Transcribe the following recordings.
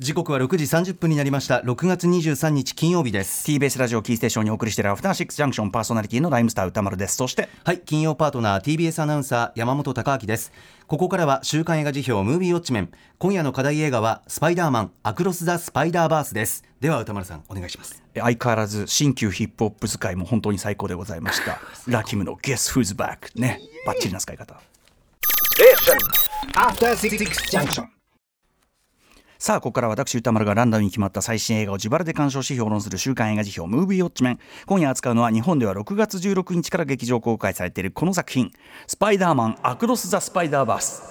時刻は6時30分になりました。6月23日金曜日です。TBS ラジオキーステーションにお送りしているアフターシックスジャンクションパーソナリティのライムスター歌丸です。そしてはい金曜パートナー TBS アナウンサー山本貴明です。ここからは週刊映画辞表ムービーウォッチメン。今夜の課題映画はスパイダーマンアクロス・ザ・スパイダーバースです。では歌丸さんお願いします。相変わらず新旧ヒップホップ使いも本当に最高でございました。ラキムの Guess Who's Back ね。バッチリな使い方さあここから私歌丸がランダムに決まった最新映画を自腹で鑑賞し評論する週刊映画辞表ムービーウォッチメン。今夜扱うのは日本では6月16日から劇場公開されているこの作品「スパイダーマンアクロス・ザ・スパイダーバース」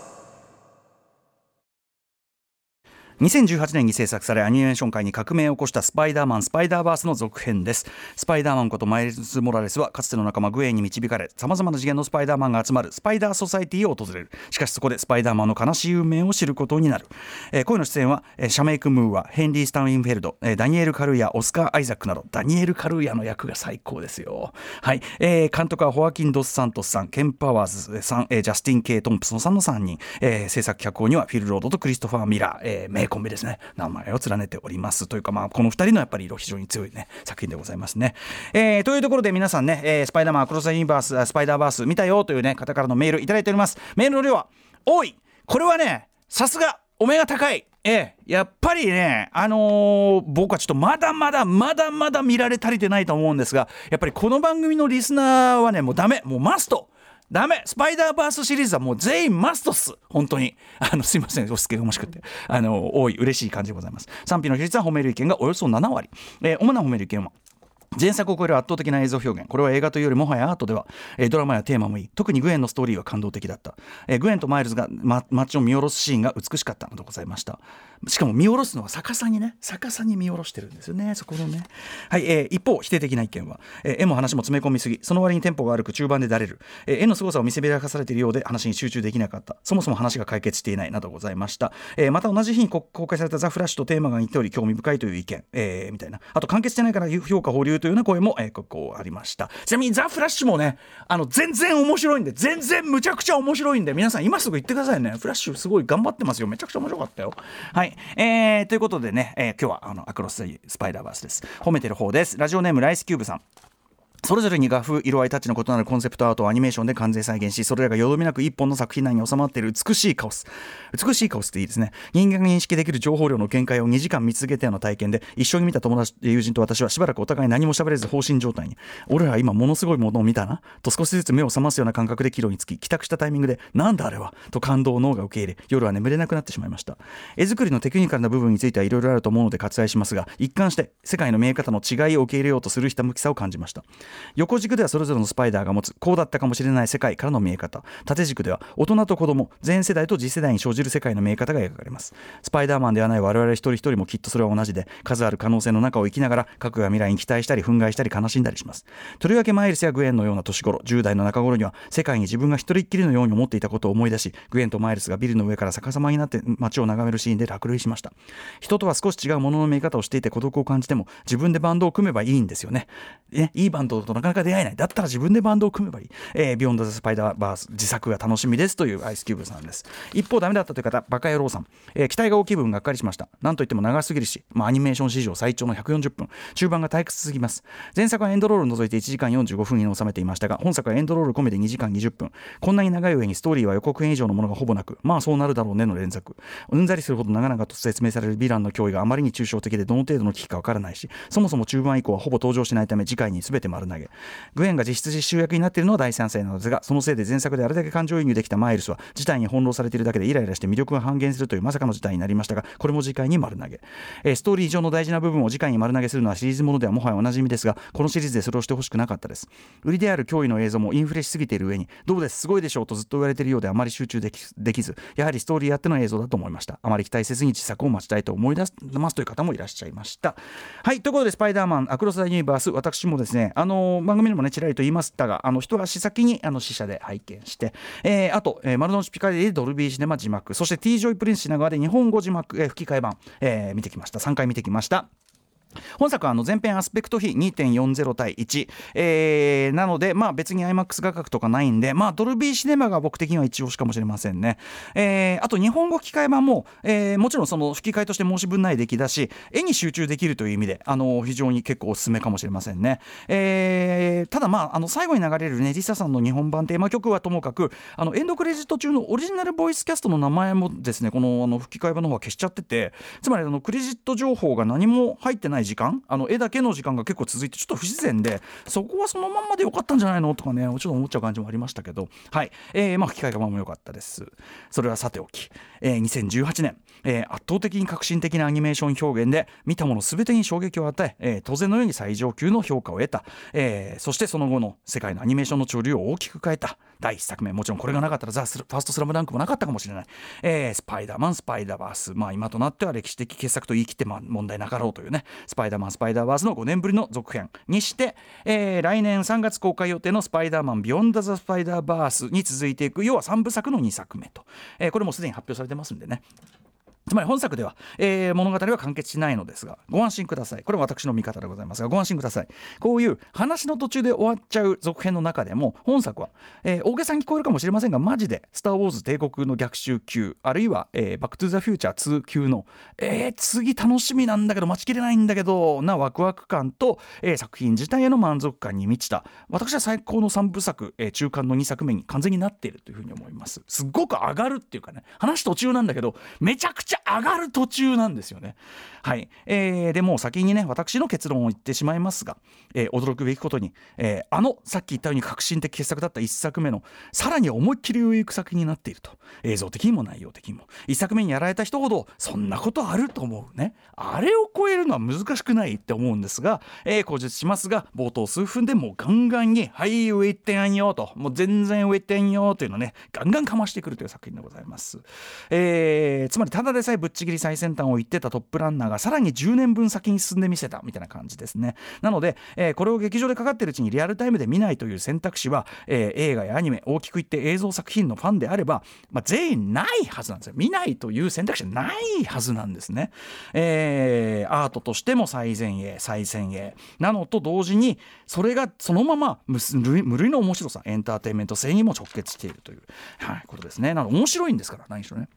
2018年に制作されアニメーション界に革命を起こしたスパイダーマンスパイダーバースの続編です。スパイダーマンことマイルズ・モラレスはかつての仲間グエンに導かれさまざまな次元のスパイダーマンが集まるスパイダーソサイティを訪れる。しかしそこでスパイダーマンの悲しい運命を知ることになる、えー、声の出演は、えー、シャメイク・ムーアヘイリー・スタインフェルド、えー、ダニエル・カルーヤオスカー・アイザックなどダニエル・カルーヤの役が最高ですよ。はい、えー、監督はホアキン・ドス・サントスさんケン・パワーズさん、えー、ジャスティン・ケイ・トンプソンさんの3人、えー、制作脚本にはフィル・ロードとクリストファー・ミラー、えー、名コンビですね名前を連ねておりますというか、まあ、この2人のやっぱり色非常に強い、ね、作品でございますね。えー、というところで皆さんね、えー、スパイダーマンクロス・ユニバーススパイダーバース見たよという、ね、方からのメールいただいております。メールの量は多いこれはねさすがお目が高いええ、やっぱりね、あのー、僕はちょっとまだまだまだまだ見られ足りてないと思うんですが、やっぱりこの番組のリスナーはね、もうダメ、もうマスト。ダメスパイダーバースシリーズはもう全員マストっす本当に。あの、すいません、押し付けが欲しくて。あの、多い、嬉しい感じでございます。賛否の比率は褒める意見がおよそ7割。えー、主な褒める意見は、前作を超える圧倒的な映像表現。これは映画というよりもはやアートでは、え、ドラマやテーマもいい。特にグエンのストーリーは感動的だった、え、グエンとマイルズが、ま、街を見下ろすシーンが美しかったのでございました。しかも見下ろすのは逆さにね逆さに見下ろしてるんですよね。そこのね。はい、えー、一方否定的な意見は、えー、絵も話も詰め込みすぎその割にテンポが悪く中盤でだれる、えー、絵の凄さを見せびらかされているようで話に集中できなかった。そもそも話が解決していないなどございました、えー、また同じ日に公開されたザ・フラッシュとテーマが似ており興味深いという意見、えー、みたいな。あと完結してないから評価保留というような声も、えー、ここありました。ちなみにザ・フラッシュもねあの全然面白いんで全然むちゃくちゃ面白いんで皆さん今すぐ言ってくださいね。フラッシュすごい頑張ってますよ。めちゃくちゃ面白かったよ。はい。えー、ということでね、えー、今日はあのアクロス・スパイダーバースです。褒めてる方です。ラジオネームライスキューブさん。それぞれに画風、色合い、タッチの異なるコンセプトアートをアニメーションで完全再現し、それらがよどみなく一本の作品内に収まっている美しいカオス。美しいカオスっていいですね。人間が認識できる情報量の限界を2時間見続けたような体験で、一緒に見た友達、友人と私はしばらくお互い何も喋れず放心状態に。俺ら今ものすごいものを見たな。と少しずつ目を覚ますような感覚で帰路につき、帰宅したタイミングで、なんだあれは？と感動を脳が受け入れ、夜は眠れなくなってしまいました。絵作りのテクニカルな部分についてはいろいろあると思うので割愛しますが、一貫して世界の見え方の違いを受け入れようとするひたむきさを感じました。横軸ではそれぞれのスパイダーが持つこうだったかもしれない世界からの見え方。縦軸では大人と子供全世代と次世代に生じる世界の見え方が描かれます。スパイダーマンではない我々一人一人もきっとそれは同じで数ある可能性の中を生きながら核が未来に期待したり憤慨したり悲しんだりします。とりわけマイルスやグウェンのような年頃10代の中頃には世界に自分が一人っきりのように思っていたことを思い出しグウェンとマイルスがビルの上から逆さまになって街を眺めるシーンで落涙しました。人とは少し違うものの見え方をしていて孤独を感じても自分でバンドを組めばいいんですよね。ねいいバンドとなかなか出会えない。だったら自分でバンドを組めばいい、えー、ビヨンド・ザ・スパイダーバース次作が楽しみですというアイスキューブさんです。一方ダメだったという方バカ野郎さん、えー、期待が大きい分がっかりしました。なんといっても長すぎるし、まあ、アニメーション史上最長の140分。中盤が退屈すぎます。前作はエンドロールを除いて1時間45分に収めていましたが本作はエンドロール込めて2時間20分。こんなに長い上にストーリーは予告編以上のものがほぼなくまあそうなるだろうねの連続。うんざりするほど長々と説明されるヴィランの脅威があまりに抽象的でどの程度の危機かわからないしそもそも中盤以降はほぼ登場しないため次回に全て丸投げ。グエンが実質実習役になっているのは第三成なのですがそのせいで前作であれだけ感情移入できたマイルスは事態に翻弄されているだけでイライラして魅力が半減するというまさかの事態になりましたがこれも次回に丸投げ、えー、ストーリー上の大事な部分を次回に丸投げするのはシリーズものではもはやおなじみですがこのシリーズでそれをしてほしくなかったです。売りである驚異の映像もインフレしすぎている上にどうです？すごいでしょうとずっと言われているようであまり集中できできずやはりストーリーあっての映像だと思いました。あまり期待せずに次作を待ちたいと思い出すますという方もいらっしゃいました。はいということでスパイダーマンアクロス・ザ・ユニバース私もですねあの番組でもねちらりと言いましたがあの一足先にあの試写で拝見して、えー、あと、えー、丸の内ピカデリーでドルビーシネマ字幕そして T ジョイプリンス品川で日本語字幕、えー、吹き替え版、えー、見てきました。3回見てきました。本作はあの前編アスペクト比2.40対1、えー、なので、まあ、別に IMAX 画角とかないんで、まあ、ドルビーシネマが僕的には一押しかもしれませんね、えー、あと日本語吹き替え版も、えー、もちろんその吹き替えとして申し分ない出来だし絵に集中できるという意味であの非常に結構おすすめかもしれませんね、えー、ただまああの最後に流れるねリサさんの日本版テーマ曲はともかくあのエンドクレジット中のオリジナルボイスキャストの名前もですねこのあの吹き替え版の方は消しちゃっててつまりあのクレジット情報が何も入ってない時間？あの絵だけの時間が結構続いてちょっと不自然でそこはそのまんまでよかったんじゃないの？とかねちょっと思っちゃう感じもありましたけど。はい、えー、まあ吹き替えがまも良かったです。それはさておき、えー、2018年、えー、圧倒的に革新的なアニメーション表現で見たもの全てに衝撃を与ええー、当然のように最上級の評価を得た、えー、そしてその後の世界のアニメーションの潮流を大きく変えた。第1作目。もちろんこれがなかったらザ・ファーストスラムダンクもなかったかもしれない、えー、スパイダーマンスパイダーバース。まあ今となっては歴史的傑作と言い切って問題なかろうというね。スパイダーマンスパイダーバースの5年ぶりの続編にして、えー、来年3月公開予定のスパイダーマンビヨンダ・ザ・スパイダーバースに続いていく要は3部作の2作目と、えー、これもすでに発表されてますんでね。つまり本作では、えー、物語は完結しないのですがご安心ください。これは私の見方でございますがご安心ください。こういう話の途中で終わっちゃう続編の中でも本作は、えー、大げさに聞こえるかもしれませんがマジで「スター・ウォーズ帝国の逆襲級」あるいは、えー「バック・トゥ・ザ・フューチャー2級の」えー、次楽しみなんだけど待ちきれないんだけどなワクワク感と、えー、作品自体への満足感に満ちた私は最高の3部作、えー、中間の2作目に完全になっているというふうに思います。すっごく上がるっていうかね話途中なんだけどめちゃくちゃ上がる途中なんですよね。はい、えー、でも先にね私の結論を言ってしまいますが、えー、驚くべきことに、えー、あのさっき言ったように革新的傑作だった1作目のさらに思いっきり上行く作品になっていると。映像的にも内容的にも。1作目にやられた人ほどそんなことあると思うね。あれを超えるのは難しくないって思うんですが、えー、口述しますが冒頭数分でもうガンガンに「はい上行ってやんよ」と。もう全然上行ってんよというのねガンガンかましてくるという作品でございます。えー、つまりただででさえぶっちぎり最先端を言ってたトップランナーがさらに10年分先に進んでみせたみたいな感じですね。なので、えー、これを劇場でかかってるうちにリアルタイムで見ないという選択肢は、えー、映画やアニメ大きく言って映像作品のファンであれば、まあ、全員ないはずなんですよ。見ないという選択肢はないはずなんですね、えー、アートとしても最前衛最先鋭なのと同時にそれがそのまま無類の面白さエンターテインメント性にも直結しているという、はい、ことですね。なので面白いんですから何しろね。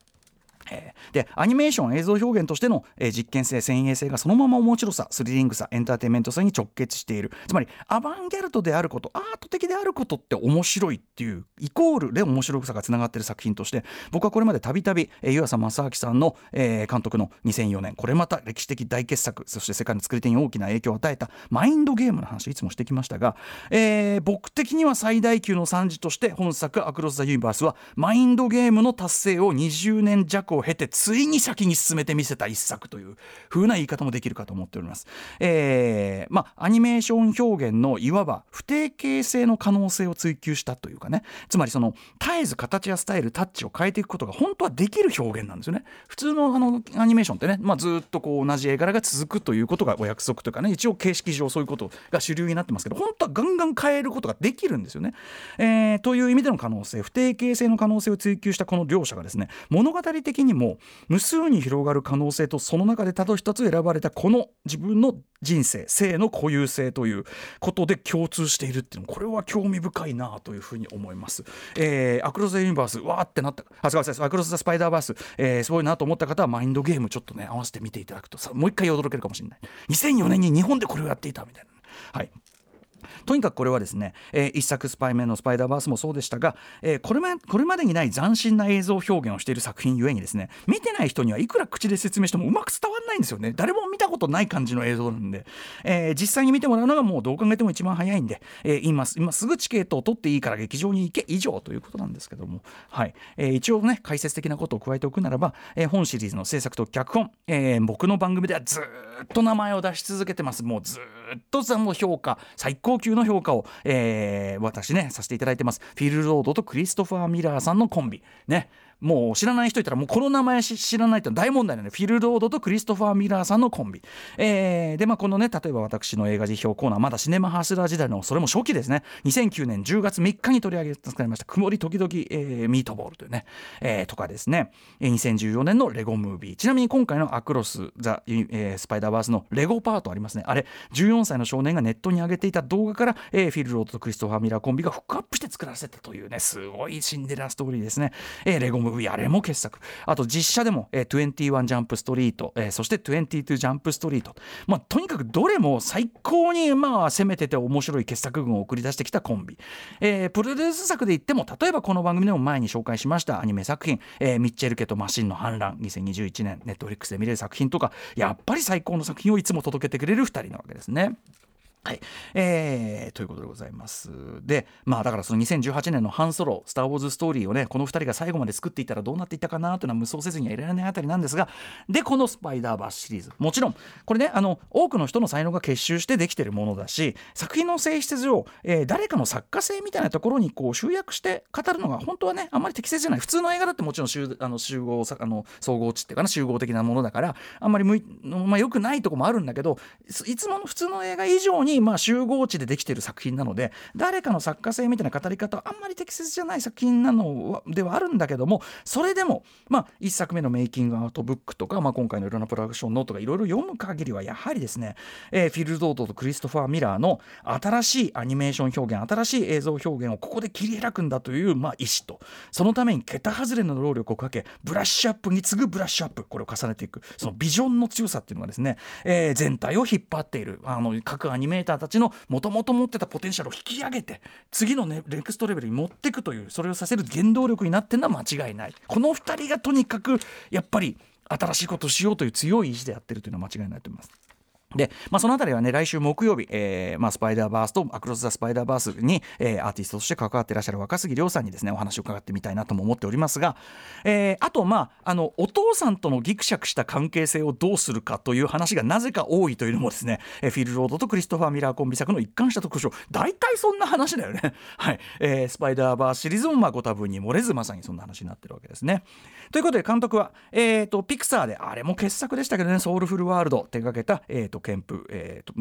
えー、でアニメーション映像表現としての、えー、実験性先鋭性がそのまま面白さスリリングさエンターテインメント性に直結している。つまりアバンギャルドであることアート的であることって面白いっていうイコールで面白さがつながっている作品として僕はこれまでたびたび湯浅正明さんの、えー、監督の2004年これまた歴史的大傑作そして世界の作り手に大きな影響を与えたマインドゲームの話いつもしてきましたが、えー、僕的には最大級の賛辞として本作「アクロス・ザ・ユニバース」はマインドゲームの達成を20年弱を経てついに先に進めてみせた一作という風な言い方もできるかと思っております。えー、まあアニメーション表現のいわば不定形性の可能性を追求したというかねつまりその絶えず形やスタイルタッチを変えていくことが本当はできる表現なんですよね。普通のあのアニメーションってね、まあ、ずっとこう同じ絵柄が続くということがお約束というかね一応形式上そういうことが主流になってますけど本当はガンガン変えることができるんですよね。えー、という意味での可能性不定形性の可能性を追求したこの両者がですね物語的にも無数に広がる可能性とその中でただ一つ選ばれたこの自分の人生性の固有性ということで共通しているっていうのこれは興味深いなというふうに思います。えー、アクロス・ユニバースわーってなった。あすみませんアクロス・ザ・スパイダーバース、えー、すごいなと思った方はマインドゲームちょっとね合わせて見ていただくとさもう一回驚けるかもしれない。2004年に日本でこれをやっていたみたいな。はい。とにかくこれはですね、えー、一作スパイメンのスパイダーバースもそうでしたが、えー、これまこれまでにない斬新な映像表現をしている作品ゆえにですね見てない人にはいくら口で説明してもうまく伝わらないんですよね。誰も見たことない感じの映像なんで、えー、実際に見てもらうのがもうどう考えても一番早いんで、えー、今今すぐチケットを取っていいから劇場に行け以上ということなんですけども、はい。えー、一応ね解説的なことを加えておくならば、えー、本シリーズの制作と脚本、えー、僕の番組ではずっと名前を出し続けてます。もうずっとその評価最高級の評価を、えー、私ねさせていただいてます。フィル・ロードとクリストファー・ミラーさんのコンビ。ね。もう知らない人いたらもうこの名前知らないって大問題なんでフィル・ロードとクリストファー・ミラーさんのコンビ、えー、でまあこのね例えば私の映画辞表コーナーまだシネマハスラー時代のそれも初期ですね。2009年10月3日に取り上げられました曇り時々、えー、ミートボールというね、えー、とかですね。2014年のレゴムービー。ちなみに今回のアクロス・ザ・えー、スパイダーバースのレゴパートありますね。あれ14歳の少年がネットに上げていた動画から、えー、フィル・ロードとクリストファー・ミラーコンビがフックアップして作らせたというねすごいシンデレラストーリーですね、えー、レゴムービーあれも傑作。あと実写でも、えー、21ジャンプストリート、そして22ジャンプストリートまあとにかくどれも最高にまあ攻めてて面白い傑作群を送り出してきたコンビ、えー、プロデュース作で言っても例えばこの番組でも前に紹介しましたアニメ作品、えー、ミッチェル家とマシンの反乱2021年ネットフリックスで見れる作品とかやっぱり最高の作品をいつも届けてくれる2人なわけですね。はいえー、ということでございます。で、まあだからその2018年のハンソロ、スター・ウォーズ・ストーリーをね、この2人が最後まで作っていたらどうなっていったかなというのは無双せずにはいられないあたりなんですが、で、このスパイダーバースシリーズ、もちろん、これね、あの多くの人の才能が結集してできているものだし、作品の性質上、えー、誰かの作家性みたいなところにこう集約して語るのが本当はね、あんまり適切じゃない。普通の映画だってもちろん集あの集合あの総合値っていうかな、集合的なものだから、あんまりむい、まあ、よくないとこもあるんだけど、いつもの普通の映画以上に、まあ、集合値値でできてる作品なので誰かの作家性みたいな語り方はあんまり適切じゃない作品なのではあるんだけどもそれでもまあ1作目のメイキングアウトブックとか、まあ、今回のいろんなプロダクションノートがいろいろ読む限りはやはりですね、えー、フィル・ドートとクリストファー・ミラーの新しいアニメーション表現新しい映像表現をここで切り開くんだという、まあ、意思と。そのために桁外れの労力をかけブラッシュアップに次ぐブラッシュアップこれを重ねていく。そのビジョンの強さっていうのがですね、えー、全体を引っ張っている。あの各アニメーターたちのもともと持ってたポテンシャルを引き上げて次の、ね、ネクストレベルに持っていくというそれをさせる原動力になってるのは間違いないこの2人がとにかくやっぱり新しいことをしようという強い意志でやってるというのは間違いないと思います。で、まあ、そのあたりはね、来週木曜日、えー、まあ、スパイダーバースとアクロス・ザ・スパイダーバースに、えー、アーティストとして関わってらっしゃる若杉遼さんにですね、お話を伺ってみたいなとも思っておりますが、えー、あと、まあ、あの、お父さんとのギクシャクした関係性をどうするかという話がなぜか多いというのもですね、えー、フィル・ロードとクリストファー・ミラーコンビ作の一貫した特徴、大体そんな話だよね。はい。えー、スパイダーバースシリーズも、まあ、ご多分に漏れず、まさにそんな話になってるわけですね。ということで、監督は、えっ、ー、と、ピクサーで、あれも傑作でしたけどね、ソウルフルワールド手掛けた、えっ、ー、と、ケンプ、えー、と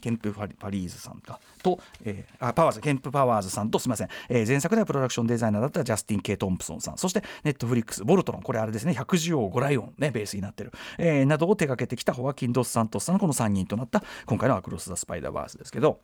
ケンプ・ファリーズさんか。と、えー、あパワーズケンプ・パワーズさんとすみません、えー、前作ではプロダクションデザイナーだったジャスティン・ケイ・トンプソンさん。そしてネットフリックスボルトロン。これあれですね百獣王ゴライオン。ねベースになってる、えー、などを手掛けてきたホワキン・ドス・サントスさんのこの3人となった今回の「アクロス・ザ・スパイダーバース」ですけど。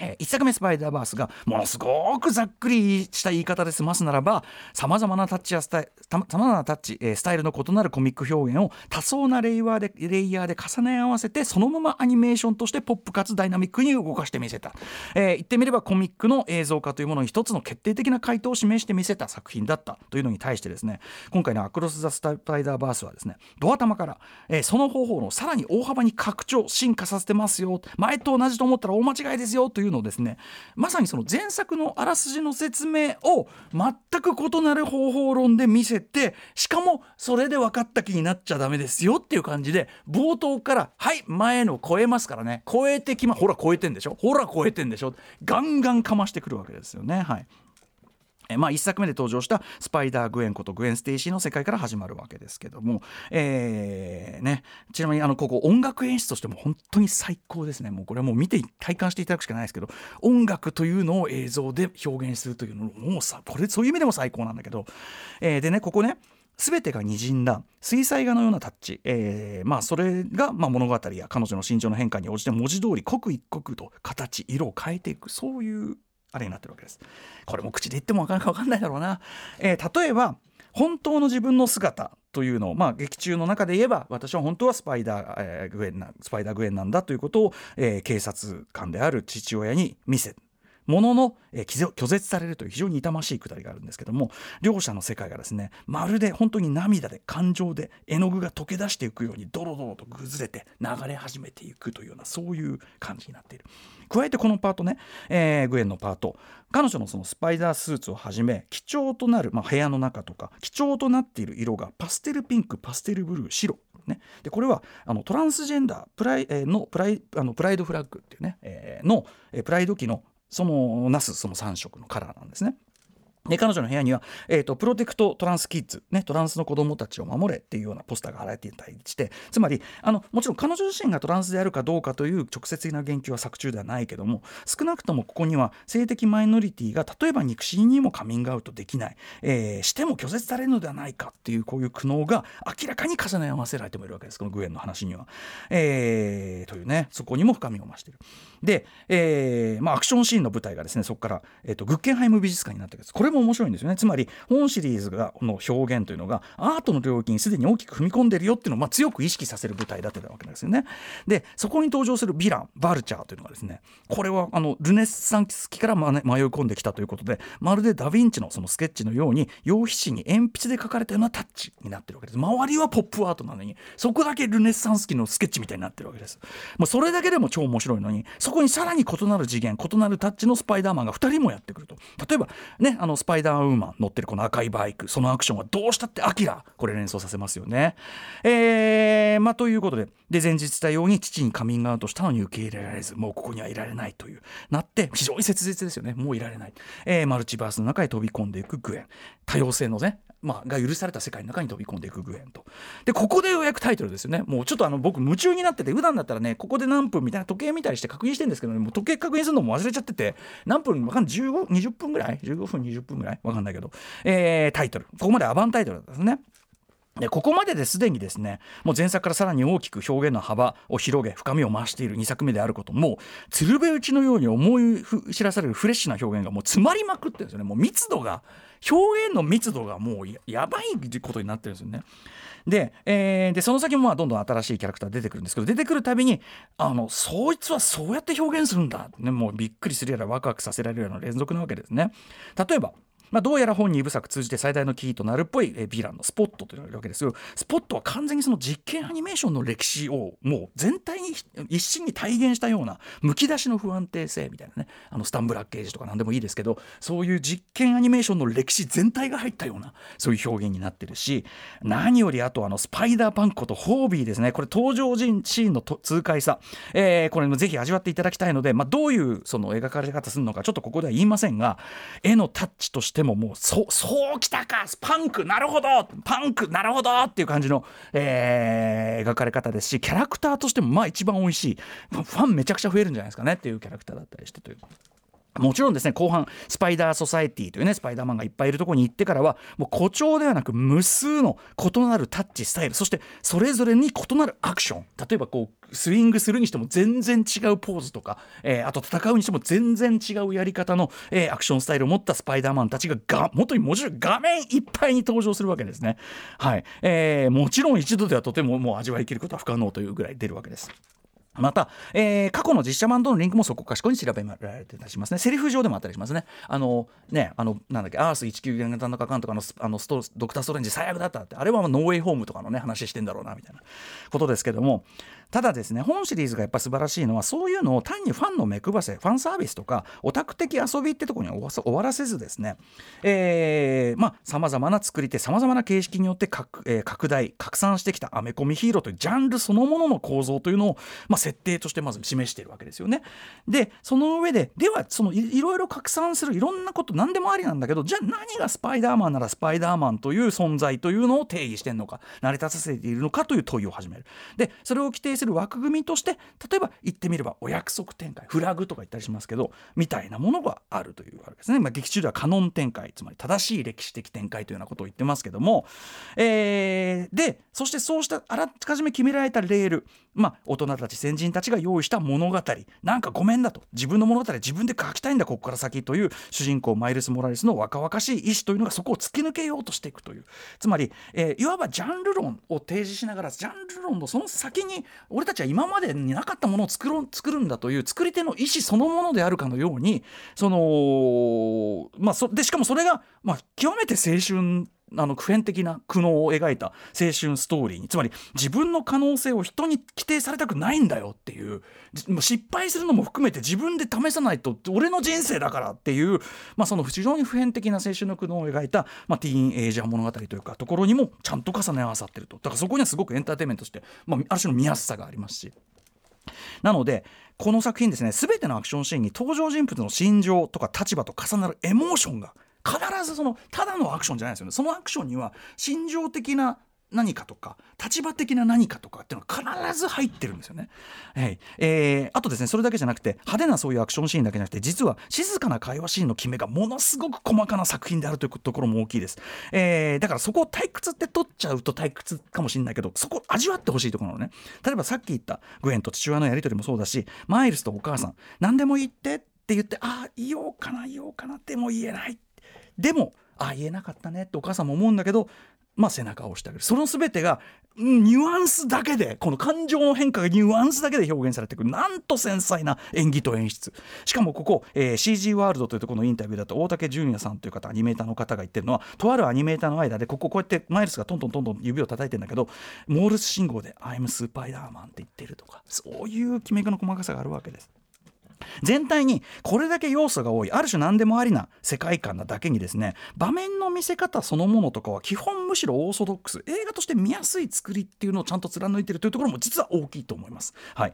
えー、1作目スパイダーバースがものすごくざっくりした言い方で済ますならばさまざまなタッチやスタイさまざまなタッチ、えー、スタイルの異なるコミック表現を多層なレイヤーでレイヤーで重ね合わせてそのままアニメーションとしてポップかつダイナミックに動かしてみせた、えー、言ってみればコミックの映像化というものに一つの決定的な回答を示してみせた作品だった。というのに対してですね今回の「アクロス・ザ・スパイダーバース」はですねドア玉から、えー、その方法のさらに大幅に拡張進化させてますよ。前と同じと思ったら大間違いですよ。といういうのをですねまさにその前作のあらすじの説明を全く異なる方法論で見せてしかもそれで分かった気になっちゃダメですよっていう感じで冒頭から「はい前の超えますからね。超えてきまほら超えてんでしょ？ほら超えてんでしょ」ガンガンかましてくるわけですよね。はい。えまあ、1作目で登場したスパイダー・グウェンことグウェン・ステイシーの世界から始まるわけですけども、えーね、ちなみにあのここ音楽演出としても本当に最高ですね。もうこれはもう見て体感していただくしかないですけど音楽というのを映像で表現するというのもうさこれそういう意味でも最高なんだけど、えー、でねここね全てが滲んだ水彩画のようなタッチ、えー、まあそれがまあ物語や彼女の心情の変化に応じて文字通り刻一刻と形色を変えていくそういうあれになってるわけです。これも口で言ってもなかなか分かんないだろうな。えー、例えば本当の自分の姿というのを、まあ、劇中の中で言えば私は本当はスパイダー、えー、グエンなスパイダーグエンなんだということを、えー、警察官である父親に見せものの、えー、拒絶されるという非常に痛ましいくだりがあるんですけども両者の世界がですねまるで本当に涙で感情で絵の具が溶け出していくようにドロドロと崩れて流れ始めていくというようなそういう感じになっている。加えてこのパートね、えー、グエンのパート彼女のそのスパイダースーツをはじめ貴重となる、まあ、部屋の中とか貴重となっている色がパステルピンクパステルブルー白ね、でこれはあのトランスジェンダープライ,、えー、のプライあのプライドフラッグっていうね、えー、の、えー、プライド機のそのなすその3色のカラーなんですね。で彼女の部屋には、えーと、プロテクトトランスキッズ、ね、トランスの子供たちを守れっていうようなポスターが貼られていたりしてつまりあのもちろん彼女自身がトランスであるかどうかという直接的な言及は作中ではないけども少なくともここには性的マイノリティが例えば肉親にもカミングアウトできない、えー、しても拒絶されるのではないかっていうこういう苦悩が明らかに重ね合わせられてもいるわけですこのグエンの話には。えー、というねそこにも深みを増している。で、えーまあ、アクションシーンの舞台がですねそこから、えーと、グッケンハイム美術館になったわけですこれも面白いんですよね。つまり本シリーズがの表現というのがアートの領域にすでに大きく踏み込んでるよっていうのを、まあ、強く意識させる舞台だってたわけなんですよね。でそこに登場するヴィランバルチャーというのがですねこれはあのルネッサンス期から、迷い込んできたということでまるでダ・ヴィンチのそのスケッチのように用筆紙に鉛筆で描かれたようなタッチになってるわけです。周りはポップアートなのにそこだけルネッサンス期のスケッチみたいになってるわけです。もうそれだけでも超面白いのにそこにさらに異なる次元異なるタッチのスパイダーマンが2人もやってくると。例えばねあのパイダーウーマン乗ってるこの赤いバイクそのアクションはどうしたってアキラこれ連想させますよね。えー、まあということでで前日言ったように父にカミングアウトしたのに受け入れられずもうここにはいられないというなって非常に切実ですよね。もういられない、えー、マルチバースの中へ飛び込んでいくグエン。多様性のねまあ、が許された世界の中に飛び込んでいくグエンと。で、ここでようやくタイトルですよね。もうちょっとあの僕夢中になってて、普段だったらね、ここで何分みたいな時計見たりして確認してるんですけどね、もう時計確認するのも忘れちゃってて、何分わかんない、15、20分ぐらい ?15 分、20分ぐらい？わかんないけど、えー、タイトル。ここまでアバンタイトルですね。でここまでですでにですねもう前作からさらに大きく表現の幅を広げ深みを増している2作目であることも鶴瓶打ちのように思い知らされるフレッシュな表現がもう詰まりまくってるんですよねもう密度が表現の密度がもうやばいことになってるんですよね。で,、えー、でその先もまあどんどん新しいキャラクター出てくるんですけど出てくるたびにあのそいつはそうやって表現するんだ、ね、もうびっくりするやらワクワクさせられるような連続なわけですね。例えばまあ、どうやら本2部作通じて最大のキーとなるっぽい、えヴィランのスポットというのがいるわけですよ。スポットは完全にその実験アニメーションの歴史をもう全体に一身に体現したようなむき出しの不安定性みたいなね。あのスタンブラッケージとか何でもいいですけどそういう実験アニメーションの歴史全体が入ったようなそういう表現になってるし何よりあとあのスパイダーパンコとホービーですね。これ登場シーンの痛快さ、えー、これもぜひ味わっていただきたいので、まあ、どういうその描かれ方するのかちょっとここでは言いませんが絵のタッチとしてももうそそうきたか。パンク。なるほど。パンク。なるほど。っていう感じの、えー、描かれ方ですしキャラクターとしてもまあ一番美味しい。ファンめちゃくちゃ増えるんじゃないですかね。っていうキャラクターだったりしてという。もちろんですね後半スパイダーソサエティというねスパイダーマンがいっぱいいるところに行ってからはもう誇張ではなく無数の異なるタッチスタイルそしてそれぞれに異なるアクション例えばこうスイングするにしても全然違うポーズとか、えー、あと戦うにしても全然違うやり方の、えー、アクションスタイルを持ったスパイダーマンたちがが元にもちろん画面いっぱいに登場するわけですね。はいえー、もちろん一度ではとてももう味わいきることは不可能というぐらい出るわけです。また、えー、過去の実写版とのリンクもそこかしこに調べられてたりしますね。セリフ上でもあったりしますね。あの、ね、あの、なんだっけ、アース19型のかかんとかのあのストドクター・ストレンジ最悪だったって、あれはノーウェイホームとかのね、話してんだろうな、みたいなことですけども、ただですね本シリーズがやっぱ素晴らしいのはそういうのを単にファンの目配せファンサービスとかオタク的遊びってところに終わらせずですねえー、まあさまざまな作り手さまざまな形式によって拡,、えー、拡大拡散してきたアメコミヒーローというジャンルそのものの構造というのを、まあ、設定としてまず示しているわけですよね。でその上でではそのいろいろ拡散するいろんなこと何でもありなんだけどじゃあ何がスパイダーマンならスパイダーマンという存在というのを定義してんのか成り立たせているのかという問いを始める。でそれを規定する枠組みとして例えば言ってみればお約束展開フラグとか言ったりしますけどみたいなものがあるというわけですね、まあ、劇中ではカノン展開つまり正しい歴史的展開というようなことを言ってますけども、えー、でそしてそうしたあらかじめ決められたレール。まあ大人たち先人たちが用意した物語。なんかごめんだと。自分の物語自分で書きたいんだここから先という主人公マイルス・モラレスの若々しい意志というのがそこを突き抜けようとしていくという。つまり、えー、いわばジャンル論を提示しながらジャンル論のその先に俺たちは今までになかったものを作ろ作るんだという作り手の意思そのものであるかのようにそのまあそでしかもそれが、まあ、極めて青春あの普遍的な苦悩を描いた青春ストーリーにつまり自分の可能性を人に規定されたくないんだよっていう失敗するのも含めて自分で試さないと俺の人生だからっていう、まあ、その非常に普遍的な青春の苦悩を描いた、まあ、ティーンエイジャー物語というかところにもちゃんと重ね合わさってるとだからそこにはすごくエンターテインメントとして、まあ、ある種の見やすさがありますし。なのでこの作品ですね全てのアクションシーンに登場人物の心情とか立場と重なるエモーションが必ずそのただのアクションじゃないですよねそのアクションには心情的な何かとか立場的な何かとかっていうのが必ず入ってるんですよね。はいえー、あとですねそれだけじゃなくて派手なそういうアクションシーンだけじゃなくて実は静かな会話シーンの決めがものすごく細かな作品であるというところも大きいです。えー、だからそこを退屈って取っちゃうと退屈かもしれないけどそこを味わってほしいところなのね。例えばさっき言ったグエンと父親のやり取りもそうだしマイルスとお母さん何でも言って？って言ってああ言おうかな言おうかなっても言えない。でもあ言えなかったねってお母さんも思うんだけどまあ、背中を押してあげる。その全てが、ニュアンスだけでこの感情の変化がニュアンスだけで表現されていくなんと繊細な演技と演出。しかもここ、えー、CG ワールドというところのインタビューだと大竹純也さんという方アニメーターの方が言ってるのはとあるアニメーターの間でこここうやってマイルスがトントントントン指を叩いてるんだけどモールス信号で「I'm スーパイダーマン」って言ってるとかそういうきめの細かさがあるわけです。全体にこれだけ要素が多いある種何でもありな世界観なだけにですね場面の見せ方そのものとかは基本むしろオーソドックス映画として見やすい作りっていうのをちゃんと貫いてるというところも実は大きいと思います、はい。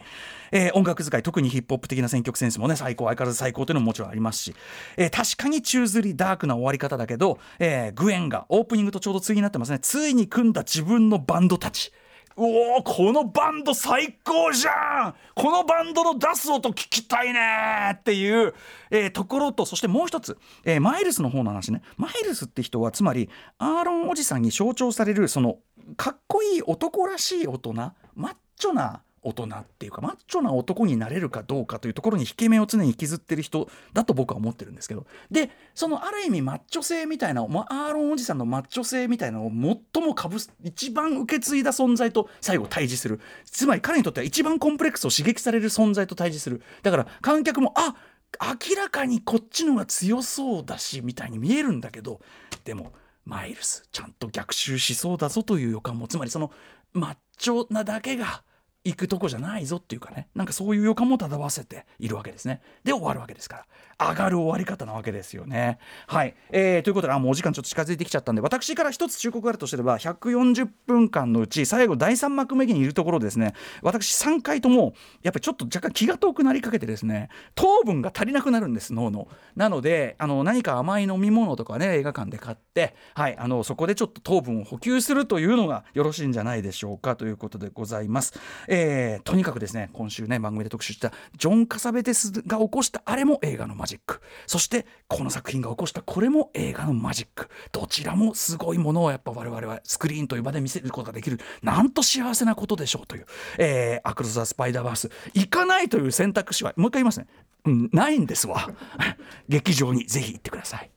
えー、音楽使い特にヒップホップ的な選曲センスもね最高相変わらず最高というのももちろんありますし、えー、確かに宙づりダークな終わり方だけど、えー、グエンがオープニングとちょうど次になってますね。ついに組んだ自分のバンドたち。おおこのバンド最高じゃん。このバンドの出す音聞きたいねっていう、えー、ところとそしてもう一つ、えー、マイルスの方の話ね。マイルスって人はつまりアーロンおじさんに象徴されるそのかっこいい男らしい大人マッチョな大人っていうかマッチョな男になれるかどうかというところに引け目を常に引きずってる人だと僕は思ってるんですけど。でそのある意味マッチョ性みたいな、まアーロンおじさんのマッチョ性みたいなのを最もかぶす一番受け継いだ存在と最後対峙する。つまり彼にとっては一番コンプレックスを刺激される存在と対峙する。だから観客もあ明らかにこっちのが強そうだしみたいに見えるんだけど。でもマイルスちゃんと逆襲しそうだぞという予感も。つまりそのマッチョなだけが行くとこじゃないぞっていうかね。なんかそういう予感も漂わせているわけですね。で終わるわけですから。上がる終わり方なわけですよね。はい、えー、ということであもうお時間ちょっと近づいてきちゃったんで私から一つ忠告があるとすれば140分間のうち最後第3幕目にいるところですね。私3回ともやっぱりちょっと若干気が遠くなりかけてですね糖分が足りなくなるんです脳のなのであの何か甘い飲み物とかね映画館で買ってはいあのそこでちょっと糖分を補給するというのがよろしいんじゃないでしょうかということでございます。えー、とにかくですね今週ね番組で特集したジョン・カサベテスが起こしたあれも映画のマジック。そしてこの作品が起こしたこれも映画のマジック。どちらもすごいものをやっぱ我々はスクリーンという場で見せることができる。なんと幸せなことでしょうという、えー、アクロス・ザ・スパイダーバース。行かないという選択肢はもう一回言いますね、うん、ないんですわ。劇場にぜひ行ってください。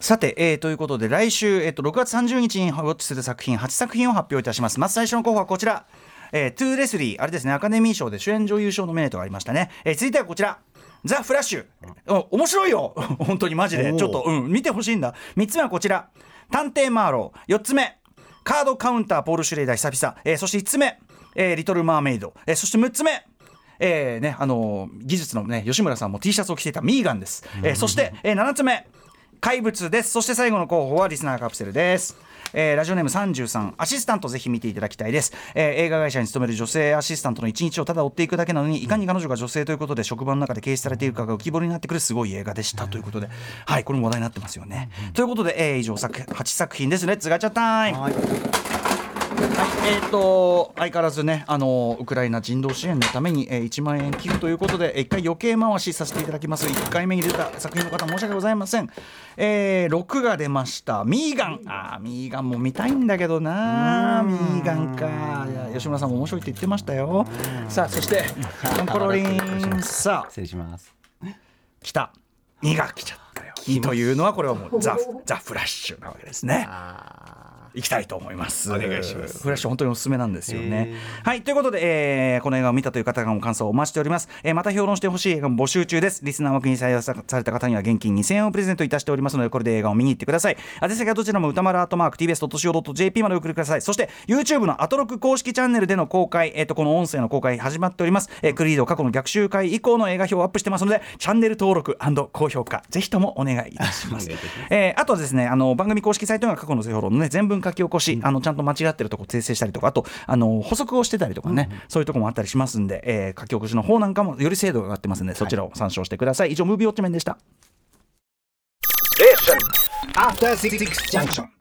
さて、えー、ということで来週、えーと、6月30日にウォッチする作品8作品を発表いたします。まず最初の候補はこちら、えー、トゥ・レスリーあれですねアカデミー賞で主演女優賞ノミネートがありましたね、えー、続いてはこちら。ザ・フラッシュ、うん、面白いよ。本当にマジで。ちょっと、うん、見てほしいんだ。3つ目はこちら。探偵マーロー。4つ目。カードカウンターポール・シュレーダー久々、えー、そして5つ目、えー、リトル・マーメイド、えー、そして6つ目。えーねあのー、技術の、ね、吉村さんも T シャツを着ていたミーガンです、えー、そして、えー、7つ目怪物です。そして最後の候補はリスナーカプセルです。えー、ラジオネーム33アシスタントぜひ見ていただきたいです、えー、映画会社に勤める女性アシスタントの一日をただ追っていくだけなのにいかに彼女が女性ということで職場の中で軽視されているかが浮き彫りになってくるすごい映画でしたということで。はいこれも話題になってますよね、ということで、えー、以上作8作品です Let's ガチャ time えーと、相変わらずねあのウクライナ人道支援のために、えー、1万円寄付ということで1回余計に回しさせていただきます。1回目に出た作品の方申し訳ございません、えー、6が出ました。ミーガン。あーミーガンも見たいんだけどなミーガンか。吉村さんも面白いって言ってましたよ。さあそして コントロリン。さあ。失礼します。来た。2が来ちゃったよ。2というのはこれはもうザ・ザ・フラッシュなわけですね行きたいと思います。お願いします。フラッシュ本当におすすめなんですよね。はいということで、えー、この映画を見たという方がも感想をお待ちしております、えー、また評論してほしい映画も募集中です。リスナー枠に採用された方には現金2000円をプレゼントいたしておりますのでこれで映画を見に行ってください。宛先はどちらも歌丸アートマーク TBS.CO.JP までお送りください。そして YouTube のアトロク公式チャンネルでの公開えっ、ー、とこの音声の公開始まっております、えー、クリード過去の逆襲会以降の映画表をアップしてますのでチャンネル登録高評価ぜひともお願いいたします。えー、あとはですねあの番組公式サイトが過去の評論のね全文新書き起こし、あのちゃんと間違ってるとこ訂正したりとかあとあの補足をしてたりとかね、そういうとこもあったりしますんで、えー書き起こしの方なんかもより精度が上がってますんでそちらを参照してください。以上ムービーウォッチメンでした。After Six Junction.